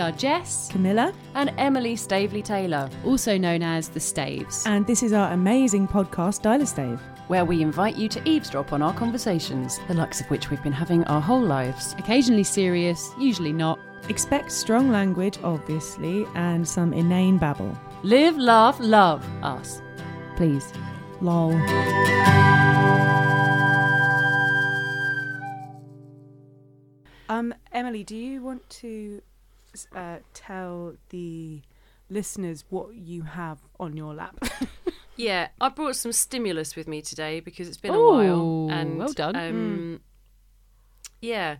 We are Jess Camilla, and Emily Staveley Taylor, also known as the Staves. and this is our amazing podcast, Dialer Stave. where we invite you to eavesdrop on our conversations, the likes of which we've been having our whole lives. Occasionally serious, usually not. Expect strong language, obviously, and some inane babble. Live, laugh, love us. Please. Lol. Um, Emily, do you want to uh, tell the listeners what you have on your lap? Yeah, I brought some stimulus with me today because it's been a while. And well done. Um, Yeah.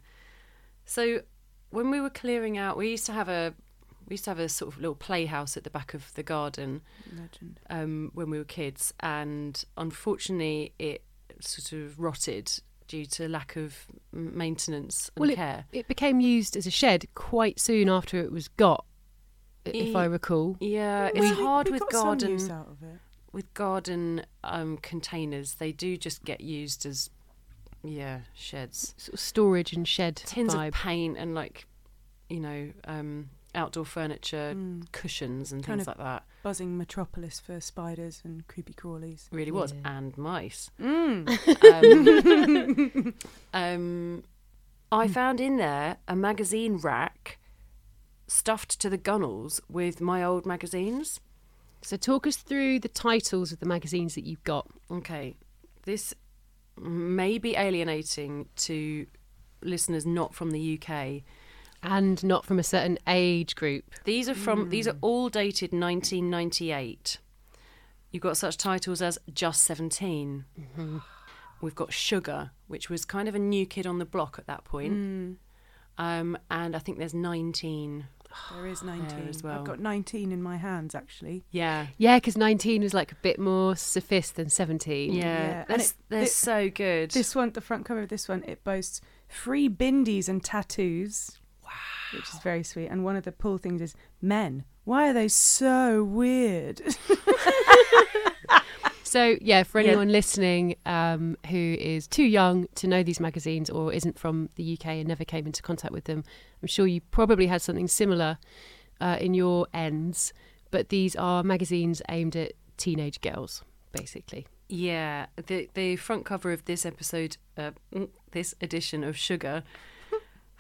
So when we were clearing out, we used to have a we used to have a sort of little playhouse at the back of the garden Legend. um, when we were kids, and unfortunately, it sort of rotted due to lack of maintenance and Well, care. It became used as a shed quite soon after it was got, i- if I recall. Yeah, Well, it's we- hard we with got some garden. use out of it. with garden um, containers, they do just get used as yeah sheds, Sort of storage and shed tins vibe. of paint and like you know um, outdoor furniture, Mm. cushions and Kind things of- like that. Buzzing metropolis for spiders and creepy crawlies. Really was, Yeah. and mice. Mm. Um, um, I found in there a magazine rack stuffed to the gunnels with my old magazines. So talk us through the titles of the magazines that you've got. Okay, this may be alienating to listeners not from the UK. And not from a certain age group. These are from these are all dated 1998. You've got such titles as Just 17. We've got Sugar, which was kind of a new kid on the block at that point. Mm. Um, and I think there's 19. There is 19. as well. I've got 19 in my hands, actually. Yeah. Yeah, because 19 was like a bit more sophist than 17. Yeah. Yeah, They're, and it- they're it- so good. This one, the front cover of this one, it boasts free bindies and tattoos. Wow. Which is very sweet. And one of the pull things is men. Why are they so weird? So, yeah, for Yeah. anyone listening um, who is too young to know these magazines or isn't from the UK and never came into contact with them, I'm sure you probably had something similar uh, in your ends. But these are magazines aimed at teenage girls, basically. Yeah, the the front cover of this episode, uh, mm, this edition of Sugar,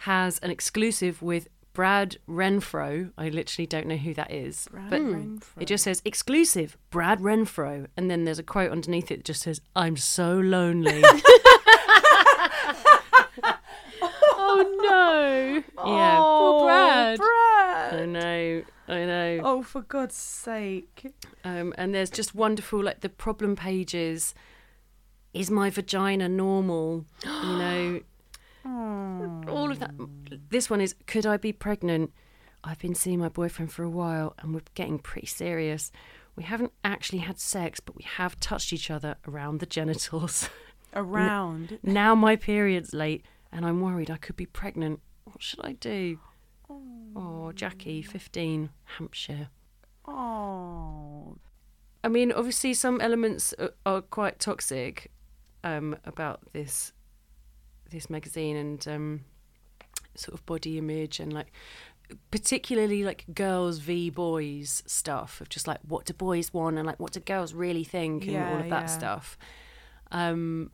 has an exclusive with Brad Renfro. I literally don't know who that is, but it just says exclusive Brad Renfro, and then there's a quote underneath it that just says, "I'm so lonely." Oh, no. yeah, Poor Brad. Brad. I know, I know. Oh, for God's sake. Um, and there's just wonderful, like the problem pages. Is my vagina normal? You know, all of that. This one is Could I be pregnant? I've been seeing my boyfriend for a while and we're getting pretty serious. We haven't actually had sex, but we have touched each other around the genitals. Around. now my period's late and I'm worried I could be pregnant. What should I do? Oh, Jackie, 15, Hampshire. Oh. I mean, obviously, some elements are, are quite toxic um, about this this magazine and um, sort of body image and like particularly like girls v boys stuff of just like what do boys want and like what do girls really think and all of that yeah. stuff. Um,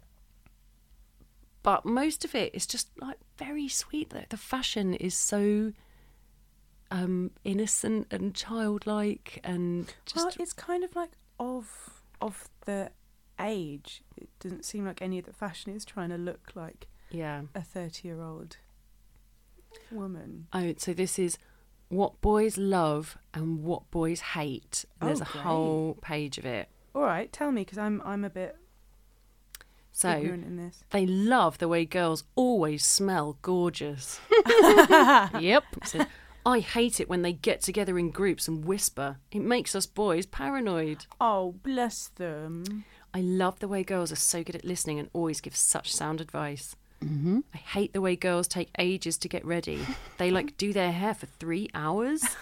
but most of it is just like very sweet. The, the fashion is so um, innocent and childlike and just well, it's kind of like of of the age. It doesn't seem like any of the fashion is trying to look like yeah. a 30 year old woman. Oh, so this is what boys love and what boys hate. And there's Oh, a great. whole page of it. All right, tell me because I'm I'm a bit So ignorant in this. they love the way girls always smell gorgeous. Yep. So, I hate it when they get together in groups and whisper. It makes us boys paranoid. Oh, bless them. I love the way girls are so good at listening and always give such sound advice. Mm-hmm. I hate the way girls take ages to get ready. They like do their hair for three hours.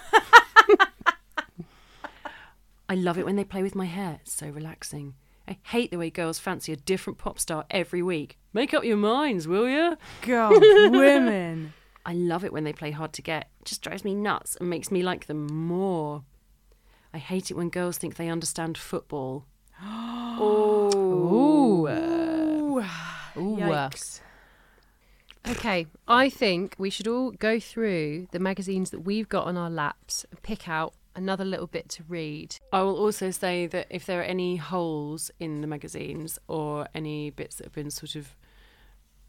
I love it when they play with my hair. It's so relaxing. I hate the way girls fancy a different pop star every week. Make up your minds, will you? God, women. I love it when they play hard to get. It just drives me nuts and makes me like them more. I hate it when girls think they understand football. oh. Ooh. Ooh. Yikes. Okay, I think we should all go through the magazines that we've got on our laps and pick out another little bit to read. I will also say that if there are any holes in the magazines or any bits that have been sort of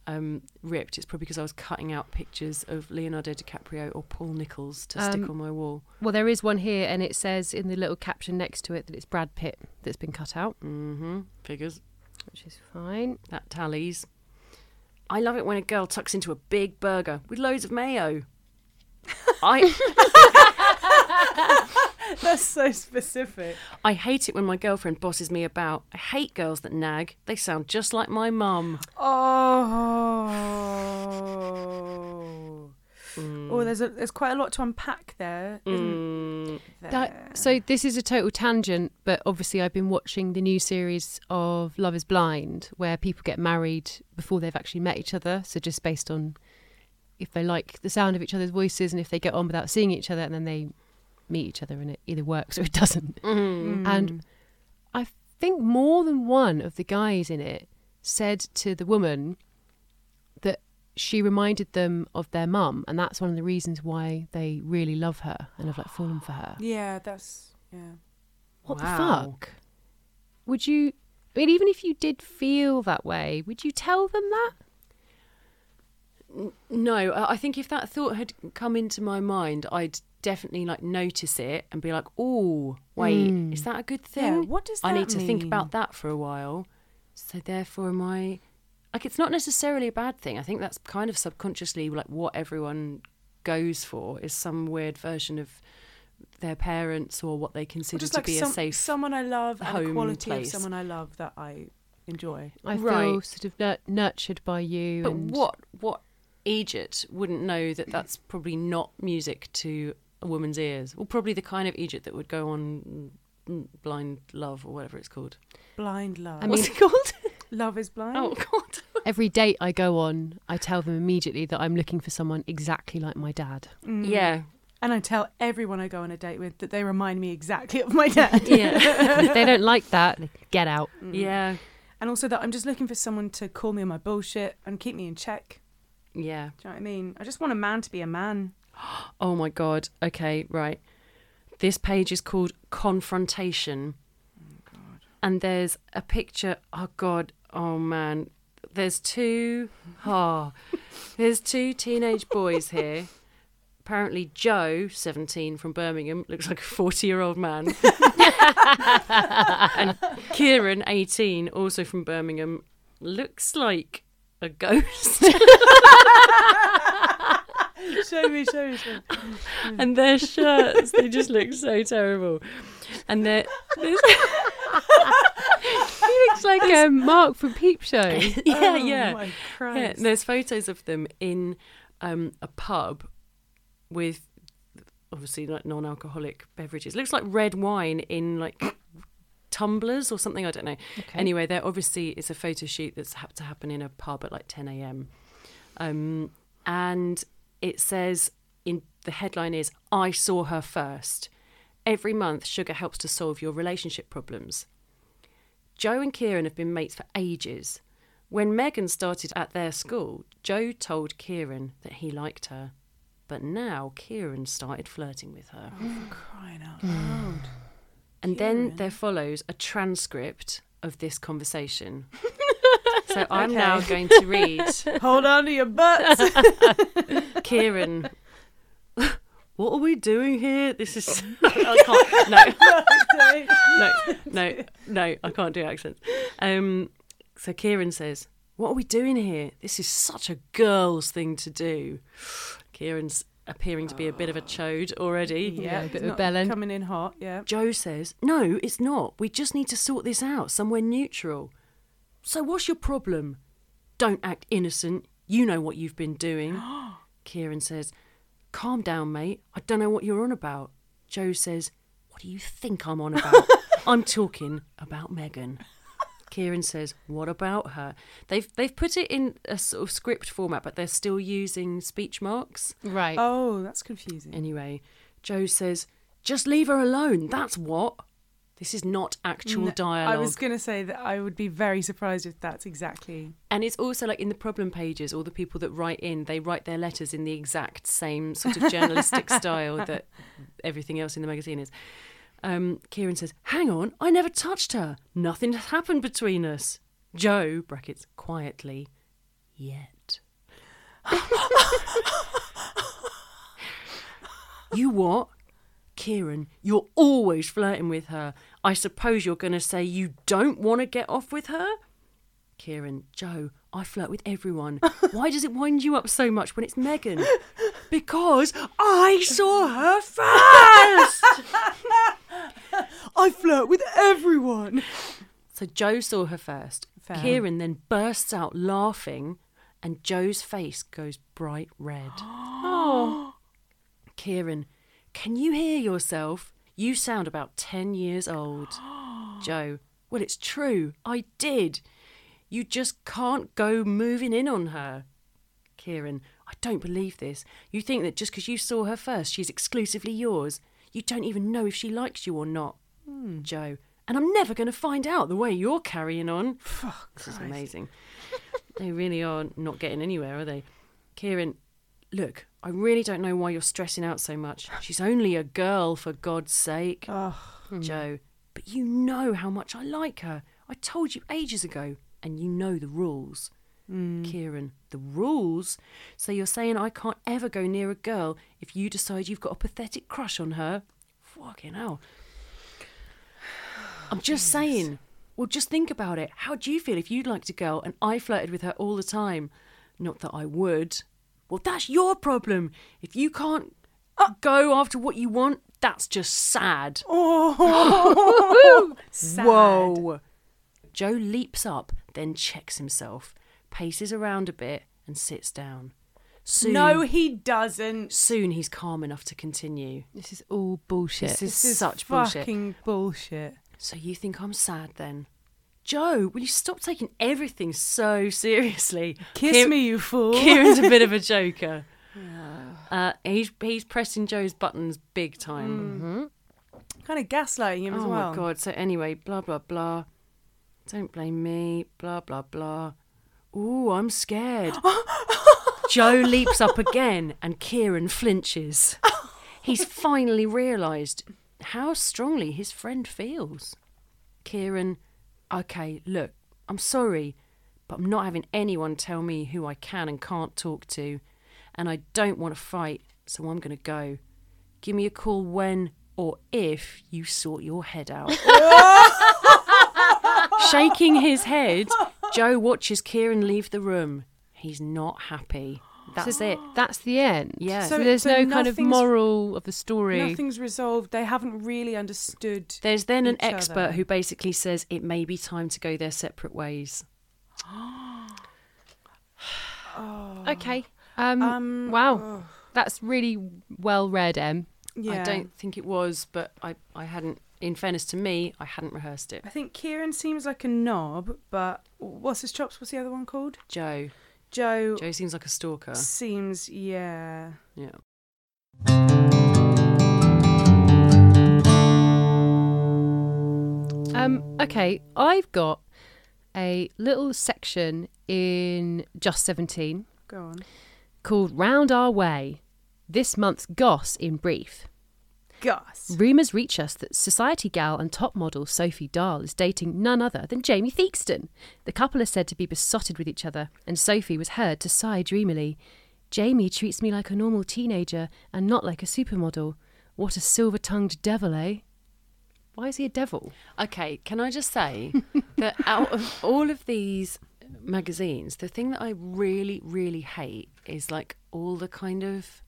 um, ripped, it's probably because I was cutting out pictures of Leonardo DiCaprio or Paul Nicholls to stick Um, on my wall. Well, there is one here, and it says in the little caption next to it that it's Brad Pitt that's been cut out, Mm-hmm. Figures. which is fine. That tallies. I love it when a girl tucks into a big burger with loads of mayo. I That's so specific. I hate it when my girlfriend bosses me about. I hate girls that nag. They sound just like my mum. Oh. Oh, there's a, there's quite a lot to unpack there. Mm, there? That, so this is a total tangent, but obviously I've been watching the new series of Love Is Blind, where people get married before they've actually met each other. So just based on if they like the sound of each other's voices and if they get on without seeing each other, and then they meet each other and it either works or it doesn't. mm. And I think more than one of the guys in it said to the woman that she reminded them of their mum, and that's one of the reasons why they really love her and have like fallen for her. Yeah, that's yeah. What Wow. the fuck? Would you? I mean, even if you did feel that way, would you tell them that? No, I I think if that thought had come into my mind, I'd definitely like notice it and be like, "Oh, wait, Mm. is that a good Yeah, thing? what does I that need to think about that for a while." So therefore, am I like? It's not necessarily a bad thing. I think that's kind of subconsciously like what everyone goes for is some weird version of their parents or what they Or consider just to like be some, a safe. someone I love and home quality place. of someone I love that I enjoy. I feel sort of nur- nurtured by you. But and what what Egypt wouldn't know that that's probably not music to a woman's ears? Well, probably the kind of Egypt that would go on mm, Blind Love or whatever it's called. Blind love. I What's it called? love is blind. oh God! Every date I go on, I tell them immediately that I'm looking for someone exactly like my dad. Mm. Yeah, And I tell everyone I go on a date with that they remind me exactly of my dad. yeah, if they don't like that, get out. yeah, And also that I'm just looking for someone to call me on my bullshit and keep me in check. yeah. Do you know what I mean? I just want a man to be a man. Oh my God. Okay, right. This page is called Confrontation. And there's a picture. Oh God. Oh man. There's two. Oh, there's two teenage boys here. Apparently, Joe, 17 from Birmingham, looks like a 40 year old man. and Kieran, 18, also from Birmingham, looks like a ghost. show me, show me, show me. and their shirts they just look so terrible and they're there's- He looks like um, Mark from Peep Show. yeah Oh yeah. my yeah there's photos of them in um, a pub with obviously like non-alcoholic beverages. Looks like red wine in like tumblers or something i don't know. Okay. anyway there obviously is a photo shoot that's had to happen in a pub at like 10 a.m um, and it says in the headline is i saw her first. Every month sugar helps to solve your relationship problems joe and kieran have been mates for ages when megan started at their school joe told kieran that he liked her but now kieran started flirting with her oh, Crying out mm. loud. and then there follows a transcript of this conversation. so I'm now going to read Hold on to your butts. Kieran. What are we doing here? This is I can't no no no no I can't do accents. Um, so Kieran says, "What are we doing here? This is such a girl's thing to do." Kieran's appearing to be a bit of a chode already. Yeah, a bit of not bellend. Coming in hot, yeah. Joe says, No, it's not. We just need to sort this out somewhere neutral. So, what's your problem? Don't act innocent. You know what you've been doing. Kieran says, Calm down, mate. I don't know what you're on about. Joe says, What do you think I'm on about? I'm talking about Megan. Kieran says, "What about her?" They've they've put it in a sort of script format, but they're still using speech marks. Right. Oh, that's confusing. Anyway, Joe says, "Just leave her alone. That's what." This is not actual No, dialogue. I was going to say that I would be very surprised if that's exactly. And it's also like in the problem pages, all the people that write in, they write their letters in the exact same sort of journalistic style that everything else in the magazine is. Um, Kieran says, Hang on, I never touched her. Nothing has happened between us. Joe, brackets, quietly, yet. you what? Kieran, you're always flirting with her. I suppose you're going to say you don't want to get off with her? Kieran, Joe, I flirt with everyone. Why does it wind you up so much when it's Megan? Because I saw her first. I flirt with everyone. So Joe saw her first. Fair. Kieran then bursts out laughing, and Joe's face goes bright red. oh! Kieran, can you hear yourself? You sound about 10 years old. Joe, well, it's true. I did. You just can't go moving in on her. Kieran, I don't believe this. You think that just because you saw her first, she's exclusively yours. You don't even know if she likes you or not. Hmm. Joe, and I'm never going to find out the way you're carrying on. Fuck. This is amazing. they really are not getting anywhere, are they? Kieran, look, I really don't know why you're stressing out so much. She's only a girl, for God's sake. Oh, Joe, but you know how much I like her. I told you ages ago, and you know the rules. Hmm. Kieran, the rules? So you're saying I can't ever go near a girl if you decide you've got a pathetic crush on her? Fucking hell. I'm just saying. Well, just think about it. How do you feel if you'd liked a girl and I flirted with her all the time? Not that I would. Well, that's your problem. If you can't ah. go after what you want, that's just sad. oh. Sad. Whoa. Joe leaps up, then checks himself, paces around a bit, and sits down. Soon, No, he doesn't. soon he's calm enough to continue. This is all bullshit. This is This is such bullshit. fucking bullshit. So you think I'm sad then? Joe, will you stop taking everything so seriously? Kiss Kier- me, you fool. Kieran's a bit of a joker. Uh, he's he's pressing Joe's buttons big time. kind of gaslighting him as Oh well. my god! So anyway, blah blah blah. Don't blame me. Blah blah blah. Ooh, I'm scared. Joe leaps up again, and Kieran flinches. He's finally realised how strongly his friend feels. Kieran, okay, look, I'm sorry, but I'm not having anyone tell me who I can and can't talk to, and I don't want to fight, so I'm going to go. Give me a call when or if you sort your head out. Shaking his head, Joe watches Kieran leave the room. He's not happy. That's it. That's the end. Yeah. So, So- there's so no kind of moral of the story. Nothing's resolved. They haven't really understood. There's then an each other. expert who basically says it may be time to go their separate ways. Okay. Um, Um, wow. oh, That's really well read, Em. yeah. I don't think it was, but I, I hadn't, in fairness to me, I hadn't rehearsed it. I think Kieran seems like a knob, but what's his chops? What's the other one called? Joe. Joe, Joe seems like a stalker. seems yeah. Yeah. Um, okay, I've got a little section in Just 17 Go on. called Round Our Way. This month's Goss in brief. Rumours reach us that society gal and top model Sophie Dahl is dating none other than Jamie Theakston. The couple are said to be besotted with each other, and Sophie was heard to sigh dreamily. Jamie treats me like a normal teenager and not like a supermodel. What a silver tongued devil, eh? Why is he a devil? Okay, can I just say that out of all of these magazines, the thing that I really, really hate is like all the kind of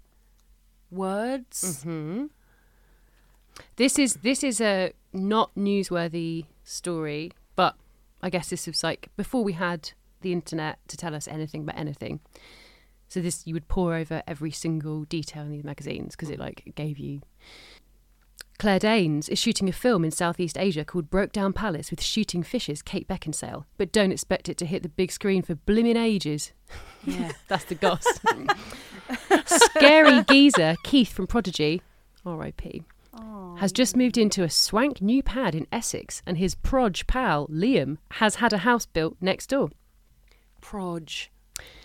words. Hmm. This is this is a not newsworthy story, but I guess this was like before we had the internet to tell us anything but anything. So this you would pour over every single detail in these magazines because it like gave you Claire Danes is shooting a film in Southeast Asia called Brokedown Palace with shooting fishes Kate Beckinsale, but don't expect it to hit the big screen for blimmin' ages. Yeah. That's the goss. Scary geezer Keith from Prodigy, R.I.P., has just moved into a swank new pad in Essex, and his proj pal Liam has had a house built next door. Proj,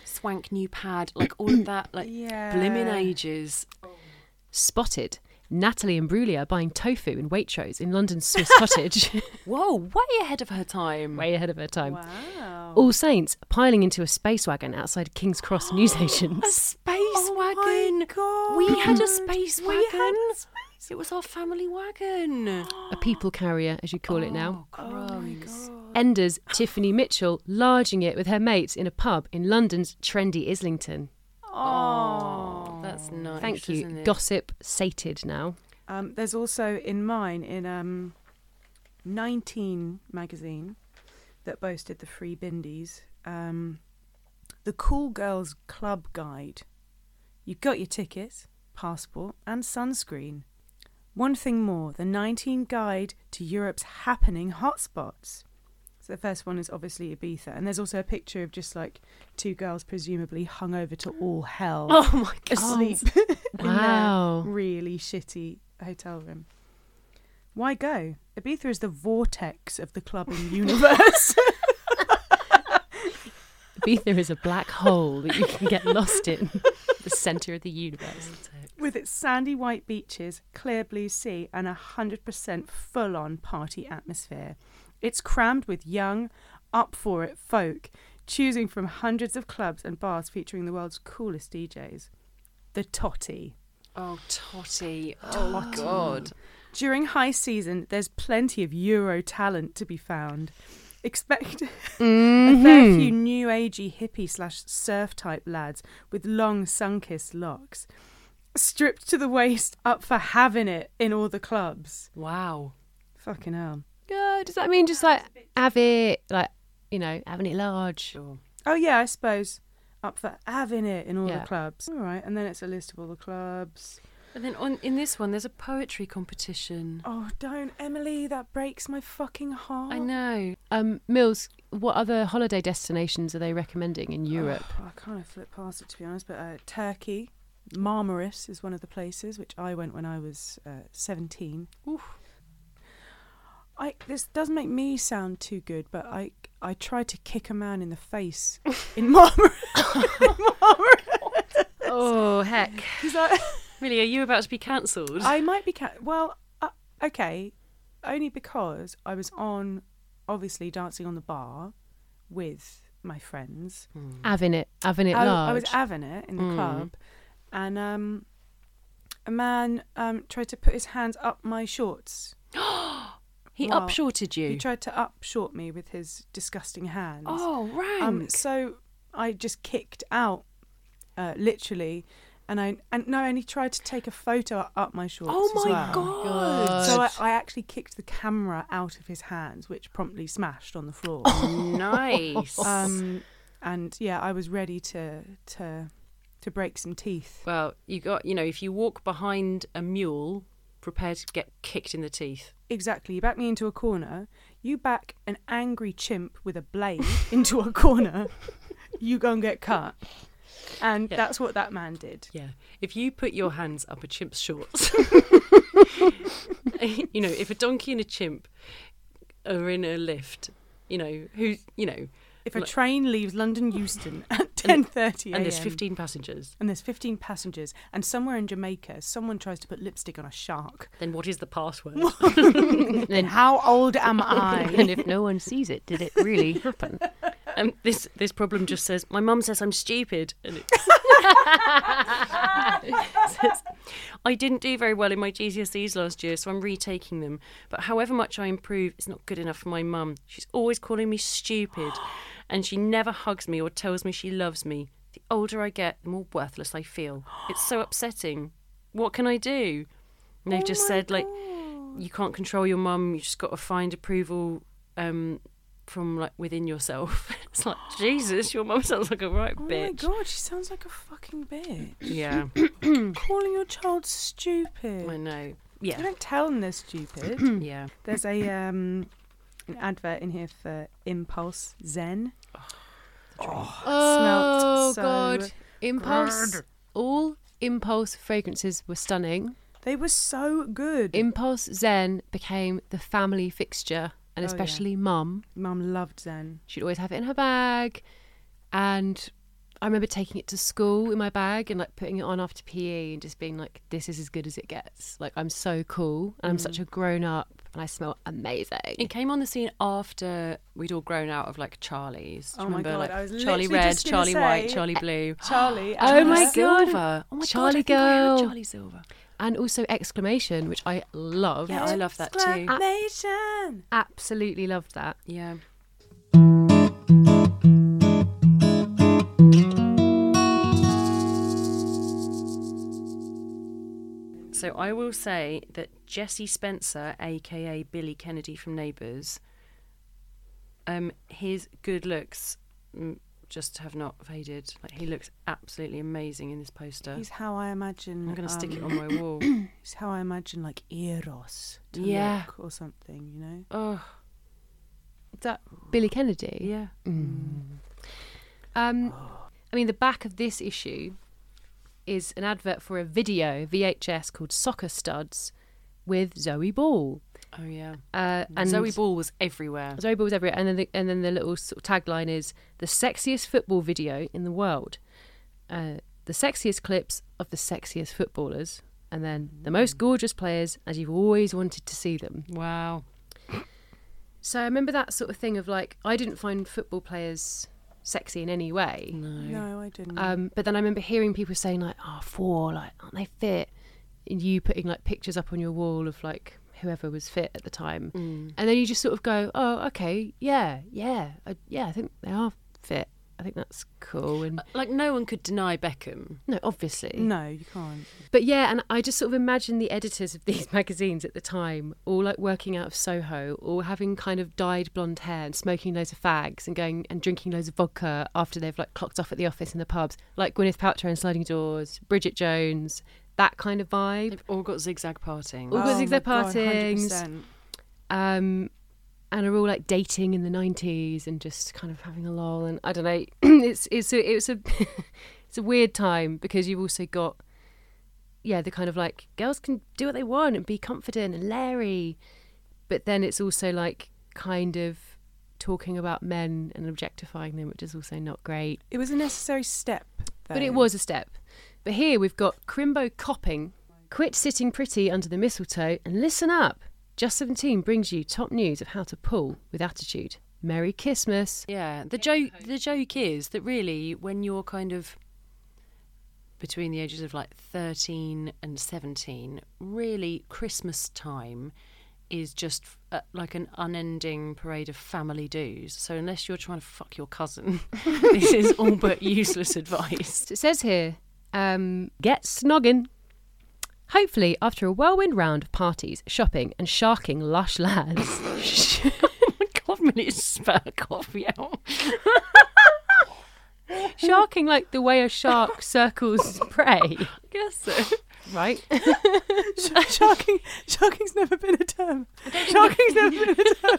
swank new pad, like all of that, like Yeah. blimmin' ages. Spotted Natalie Imbruglia buying tofu in Waitrose in London's Swiss cottage, Whoa, way ahead of her time. way ahead of her time. Wow. All Saints piling into a space wagon outside King's Cross news A space Oh my wagon. God. We had a space We wagon. Had a space- It was our family wagon. a people carrier, as you call it now. Oh, crumbs. Ender's Tiffany Mitchell larging it with her mates in a pub in London's trendy Islington. Oh, that's nice. Thank you. isn't it? Gossip sated now. Um, there's also in mine in um, 19 magazine that boasted the free bindies. Um, the Cool Girls Club Guide. You got your tickets, passport, and sunscreen. One thing more: the 19 Guide to Europe's happening hotspots. So the first one is obviously Ibiza, and there's also a picture of just like two girls, presumably hung over to all hell, Oh my god. asleep in their Wow. really shitty hotel room. Why go? Ibiza is the vortex of the clubbing universe. Ibiza is a black hole that you can get lost in, the centre of the universe. With its sandy white beaches, clear blue sea, and a 100% full on party atmosphere. It's crammed with young, up for it folk, choosing from hundreds of clubs and bars featuring the world's coolest DJs. The Totty. Oh, Totty. Oh, Totty. God. During high season, there's plenty of Euro talent to be found. Expect a fair Mhm. few new agey hippie slash surf type lads with long sun kissed locks, stripped to the waist, up for having it in all the clubs. Wow. Fucking hell. Uh, does that mean just like have it, like, you know, having it large? Sure. Oh yeah, I suppose up for having it in all Yeah. the clubs. All right, and then it's a list of all the clubs. And then on in this one, there's a poetry competition. Oh, don't, Emily. That breaks my fucking heart. I know. Um, Mills, what other holiday destinations are they recommending in Europe? Oh, I kind of flipped past it to be honest, but uh, Turkey, Marmaris is one of the places which I went when I was uh, seventeen. Oof. I this doesn't make me sound too good, but I I tried to kick a man in the face in Marmaris. oh, heck! I, Really, are you about to be cancelled? I might be ca- well, uh, okay, only because I was on obviously dancing on the bar with my friends. Having it, having it I, large. I was having it in the Mm. club, and um, a man um tried to put his hands up my shorts. he Wow. upshorted you. He tried to upshort me with his disgusting hands. oh, rank. Um, so I just kicked out, uh, literally, and I and no, and he tried to take a photo up my shorts. oh my well. god. So I, I actually kicked the camera out of his hands, which promptly smashed on the floor. nice. um, and yeah, I was ready to to to break some teeth. well, you got you know, if you walk behind a mule, prepare to get kicked in the teeth. Exactly. You back me into a corner. You back an angry chimp with a blade into a corner. You go and get cut. And Yeah. that's what that man did. Yeah. If you put your hands up a chimp's shorts, you know, if a donkey and a chimp are in a lift, you know, who, you know, If a Look- train leaves London Euston at 10:30 a.m. and there's 15 passengers, and there's 15 passengers and somewhere in Jamaica someone tries to put lipstick on a shark. then what is the password? then, How old am I? and if no one sees it, did it really happen? um, this this problem just says my mum says I'm stupid, and it says, I didn't do very well in my GCSEs last year, so I'm retaking them. But however much I improve, it's not good enough for my mum. She's always calling me stupid, and she never hugs me or tells me she loves me. The older I get, the more worthless I feel. It's so upsetting. What can I do? And they've Oh just said like you can't control your mum. You just got to find approval um, from like within yourself. it's like Jesus, your mum sounds like a right bitch. Oh my god, she sounds like a fucking bitch. Yeah, Calling your child stupid. I know. Yeah. Don't tell them they're stupid. yeah. There's a um, an advert in here for Impulse Zen. Oh Smelt so god, impulse. good. All impulse fragrances were stunning. They were so good. Impulse Zen became the family fixture, and Oh, yeah. especially mum. Mum loved Zen. She'd always have it in her bag, and I remember taking it to school in my bag and like putting it on after PE and just being like, "This is as good as it gets." Like I'm so cool, and I'm such mm. a grown up, and I smell amazing. It came on the scene after we'd all grown out of like Charlie's. Do oh you Oh my remember God, like I was Charlie Red, just gonna Charlie White, Charlie eh, Blue. Charlie. Oh and my her- God. Oh my oh Charlie god, I think Girl. Charlie Silver. and also exclamation, which I love. Yeah, I love that too. Exclamation. Absolutely loved that. Yeah. So I will say that Jesse Spencer, aka Billy Kennedy from Neighbours, um, his good looks mm, just have not faded. Like he looks absolutely amazing in this poster. He's how I imagine. I'm going to stick it um, on my wall. He's how I imagine like Eros to Yeah. look or something. You know. oh, Is that Billy Kennedy? yeah. Mm. Um, I mean, the back of this issue is an advert for a video VHS called Soccer Studs with Zoe Ball. Oh yeah. Uh, and Zoe Ball was everywhere. Zoe Ball was everywhere, and then the, and then the little sort of tagline is the sexiest football video in the world. Uh, the sexiest clips of the sexiest footballers, and then the most gorgeous players as you've always wanted to see them. Wow. So I remember that sort of thing of like I didn't find football players sexy in any way. No. No, I didn't. Um, but then I remember hearing people saying like, "Oh, four, like, aren't they fit?" And you putting like pictures up on your wall of like whoever was fit at the time, Mm. and then you just sort of go, "Oh, okay, yeah, yeah, I, yeah, I think they are fit. I think that's cool." And Like no one could deny Beckham. no, obviously, no, you can't. but yeah, and I just sort of imagine the editors of these magazines at the time, all like working out of Soho, or having kind of dyed blonde hair and smoking loads of fags and going and drinking loads of vodka after they've like clocked off at the office in the pubs, like Gwyneth Paltrow in Sliding Doors, Bridget Jones, that kind of vibe. They've all got zigzag parting. All got Oh zigzag my God, partings. 100%. Um, and are all like dating in the nineties and just kind of having a lull. And I don't know, it's it's a, it's a it's a weird time because you've also got yeah the kind of like girls can do what they want and be confident and Larry, but then it's also like kind of talking about men and objectifying them, which is also not great. It was a necessary step. But it was a step. But here we've got Crimbo copping. Quit sitting pretty under the mistletoe and listen up. Just 17 brings you top news of how to pull with attitude. Merry Christmas. Yeah, the joke the joke is that really when you're kind of between the ages of like 13 and 17, really Christmas time is just uh, like an unending parade of family do's. So unless you're trying to fuck your cousin, this is all but useless advice. It says here, um, get snogging. Hopefully, after a whirlwind round of parties, shopping, and sharking lush lads. oh my god, Millie spat coffee out. sharking like the way a shark circles prey, I guess so. right? Sharking, sharking's never been a term. Sharking's never been a term.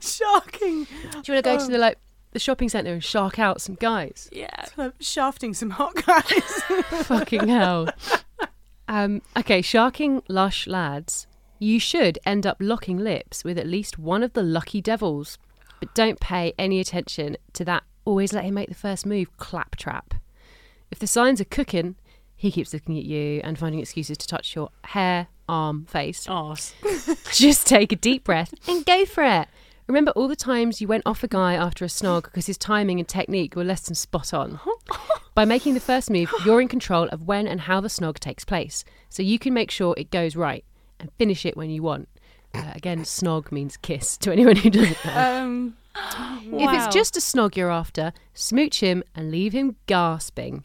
Shocking. Do you want to go to the like the shopping centre and shark out some guys? Yeah. Like shafting some hot guys. Fucking hell. Um, okay, sharking lush lads. You should end up locking lips with at least one of the lucky devils, but don't pay any attention to that. Always let him make the first move. Claptrap. If the signs are cooking, he keeps looking at you and finding excuses to touch your hair, arm, face. Arse. Just take a deep breath and go for it. Remember all the times you went off a guy after a snog because his timing and technique were less than spot on? By making the first move, you're in control of when and how the snog takes place, so you can make sure it goes right and finish it when you want. Uh, again, snog means kiss to anyone who doesn't know. um, If it's just a snog you're after, smooch him and leave him gasping.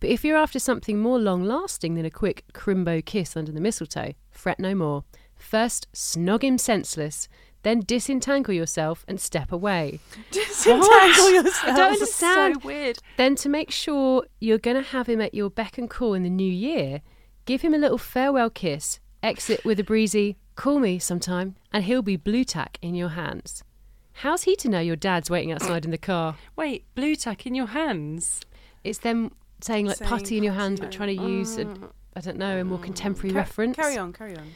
But if you're after something more long lasting than a quick crimbo kiss under the mistletoe, fret no more. First, snog him senseless, Then disentangle yourself and step away. Disentangle yourself. I don't understand. So weird. Then, to make sure you're going to have him at your beck and call in the new year, give him a little farewell kiss, exit with a breezy, call me sometime, and he'll be blue tack in your hands. How's he to know your dad's waiting outside in the car? Wait, blue tack in your hands. It's them saying like Saying putty in your hands, but trying to use, a, I don't know, a more contemporary reference. Carry on, carry on.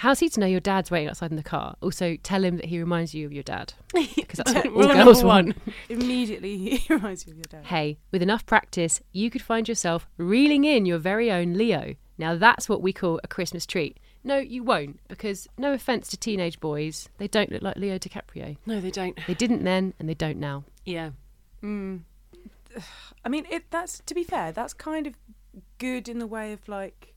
How's he to know your dad's waiting outside in the car? Also, tell him that he reminds you of your dad. Because that's what all girls want. one. Immediately, he reminds you of your dad. Hey, with enough practice, you could find yourself reeling in your very own Leo. Now, that's what we call a Christmas treat. No, you won't, because no offence to teenage boys, they don't look like Leo DiCaprio. No, they don't. They didn't then, and they don't now. Yeah. Mm. I mean, it. That's to be fair. That's kind of good in the way of like,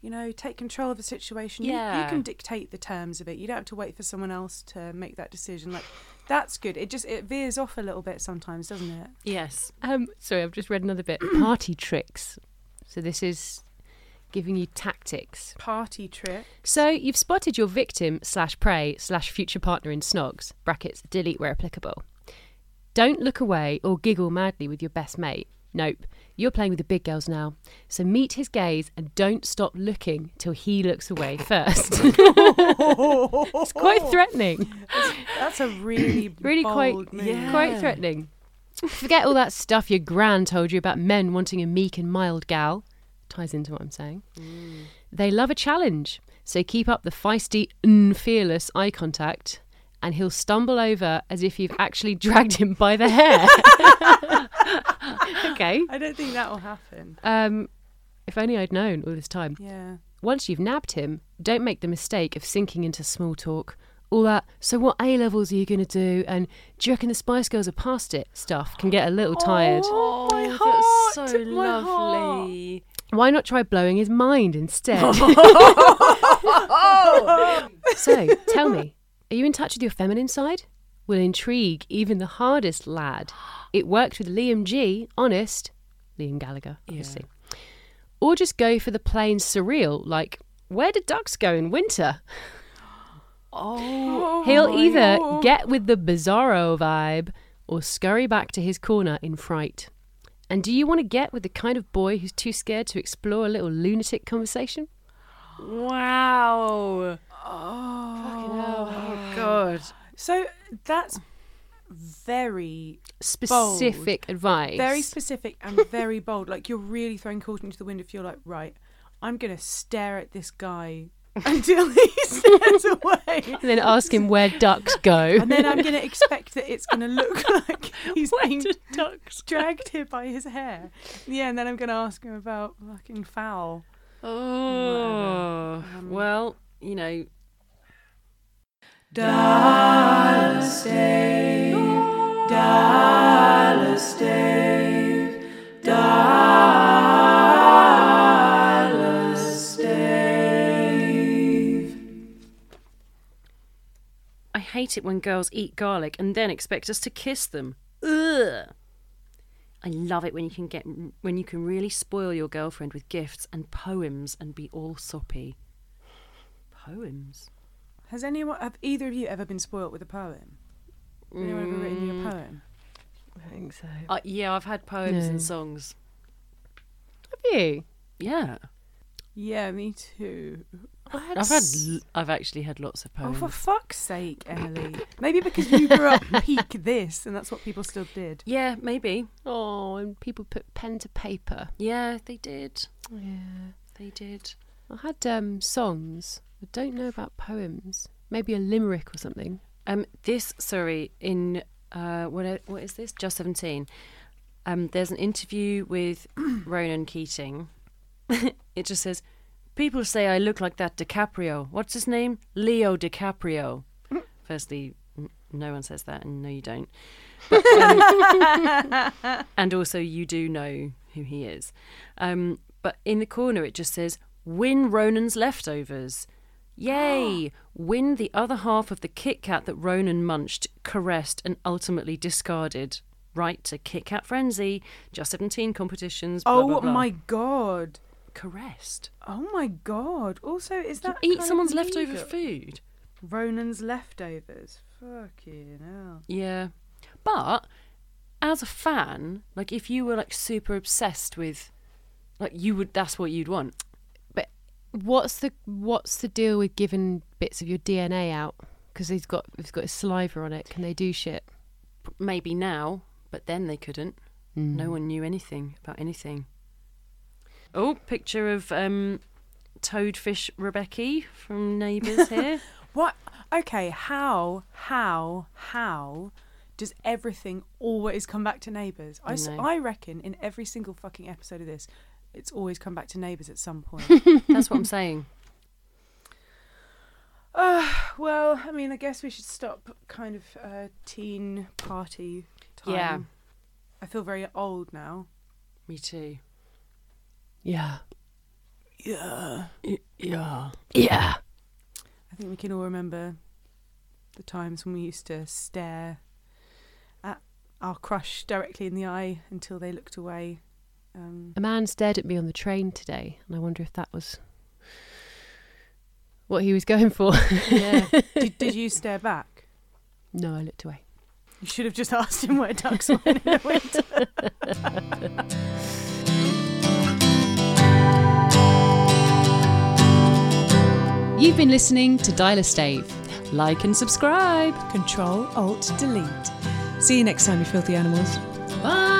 you know, take control of the situation. You- you, can dictate the terms of it. You don't have to wait for someone else to make that decision. Like, that's good. It just it veers off a little bit sometimes, doesn't it? Yes. Um, sorry, I've just read another bit. Party tricks. So this is giving you tactics. Party trick. So you've spotted your victim slash prey slash future partner in snogs. Brackets delete where applicable. Don't look away or giggle madly with your best mate. Nope, you're playing with the big girls now. So meet his gaze and don't stop looking till he looks away first. it's quite threatening. That's a really Really quite-. Yeah. Quite threatening. Forget all that stuff your gran told you about men wanting a meek and mild gal. Ties into what I'm saying. They love a challenge, so keep up the feisty, mm, fearless eye contact, and he'll stumble over as if you've actually dragged him by the hair. okay. I don't think that will happen. Um, if only I'd known all this time. Yeah. Once you've nabbed him, don't make the mistake of sinking into small talk. All that, so what A levels are you going to do? And do you reckon the Spice Girls are past it? Stuff can get a little tired. Oh, my that's heart, so my heart. lovely. Why not try blowing his mind instead? so, tell me, are you in touch with your feminine side? Will intrigue even the hardest lad. It worked with Liam G, honest, Liam Gallagher, obviously. Or just go for the plain surreal, like, where do ducks go in winter? Oh, He'll my either God. get with the bizarro vibe or scurry back to his corner in fright. And do you want to get with the kind of boy who's too scared to explore a little lunatic conversation? wow. Oh. Oh, God. So that's very, Specific advice. very specific and very bold. Like you're really throwing caution to the wind if you're like, right, I'm gonna stare at this guy until he stares away. and then ask him where ducks go. And then I'm gonna expect that it's gonna look like he's being ducks? dragged here by his hair. Yeah, and then I'm gonna ask him about fucking foul. Oh, Um, well, you know, Dallas Dave, Dallas Dave, Dallas Dave. I hate it when girls eat garlic and then expect us to kiss them. Ugh. I love it when you can get when you can really spoil your girlfriend with gifts and poems and be all soppy. Poems. Has anyone, have either of you ever been spoilt with a poem? Has anyone ever written you a poem? I think so. Uh, yeah, I've had poems No. and songs. Have you? Yeah, Yeah, me too. I've had. l- I've actually had lots of poems. Oh, poems. for fuck's sake, Emily. Maybe because you grew up peak this, and that's what people still did. yeah, maybe. Oh, and people put pen to paper. Yeah, they did. Yeah. They did. I had um, songs. I don't know about poems. Maybe a limerick or something. Um, this sorry in uh, what what is this? Just seventeen. Um, there's an interview with Ronan Keating. it just says, "People say I look like that DiCaprio. What's his name? Leo DiCaprio." Firstly, n- no one says that, and no, you don't. But, um, and also, you do know who he is. Um, but in the corner, it just says, "Win Ronan's leftovers." Yay! Win the other half of the Kit Kat that Ronan munched, caressed, and ultimately discarded. Right to Kit Kat Frenzy, Just 17 competitions. Blah, oh blah, blah. my god. Caressed. Oh my god. Also, is that Eat kind of someone's leftover legal? food. Ronan's leftovers. Fucking hell. Yeah. But as a fan, like if you were like super obsessed with like you would that's what you'd want. What's the what's the deal with giving bits of your DNA out? Because he's got he's got his saliva on it. Can they do shit? Maybe now, but then they couldn't. Mm. No one knew anything about anything. Oh, picture of um Toadfish Rebecchi from Neighbours here. What? Okay, how, how, how does everything always come back to neighbours? I, s- I know. I reckon in every single fucking episode of this, it's always come back to neighbours at some point. That's what I'm saying. uh, well, I mean, I guess we should stop kind of uh, teen party time. Yeah. I feel very old now. Me too. Yeah. Yeah. Yeah. Yeah. I think we can all remember the times when we used to stare at our crush directly in the eye until they looked away. Um, A man stared at me on the train today, and I wonder if that was what he was going for. Yeah. did, did you stare back? no, I looked away. You should have just asked him where ducks went in the winter. You've been listening to Dial a Stave. like and subscribe. Control Alt Delete. See you next time, you filthy animals. Bye.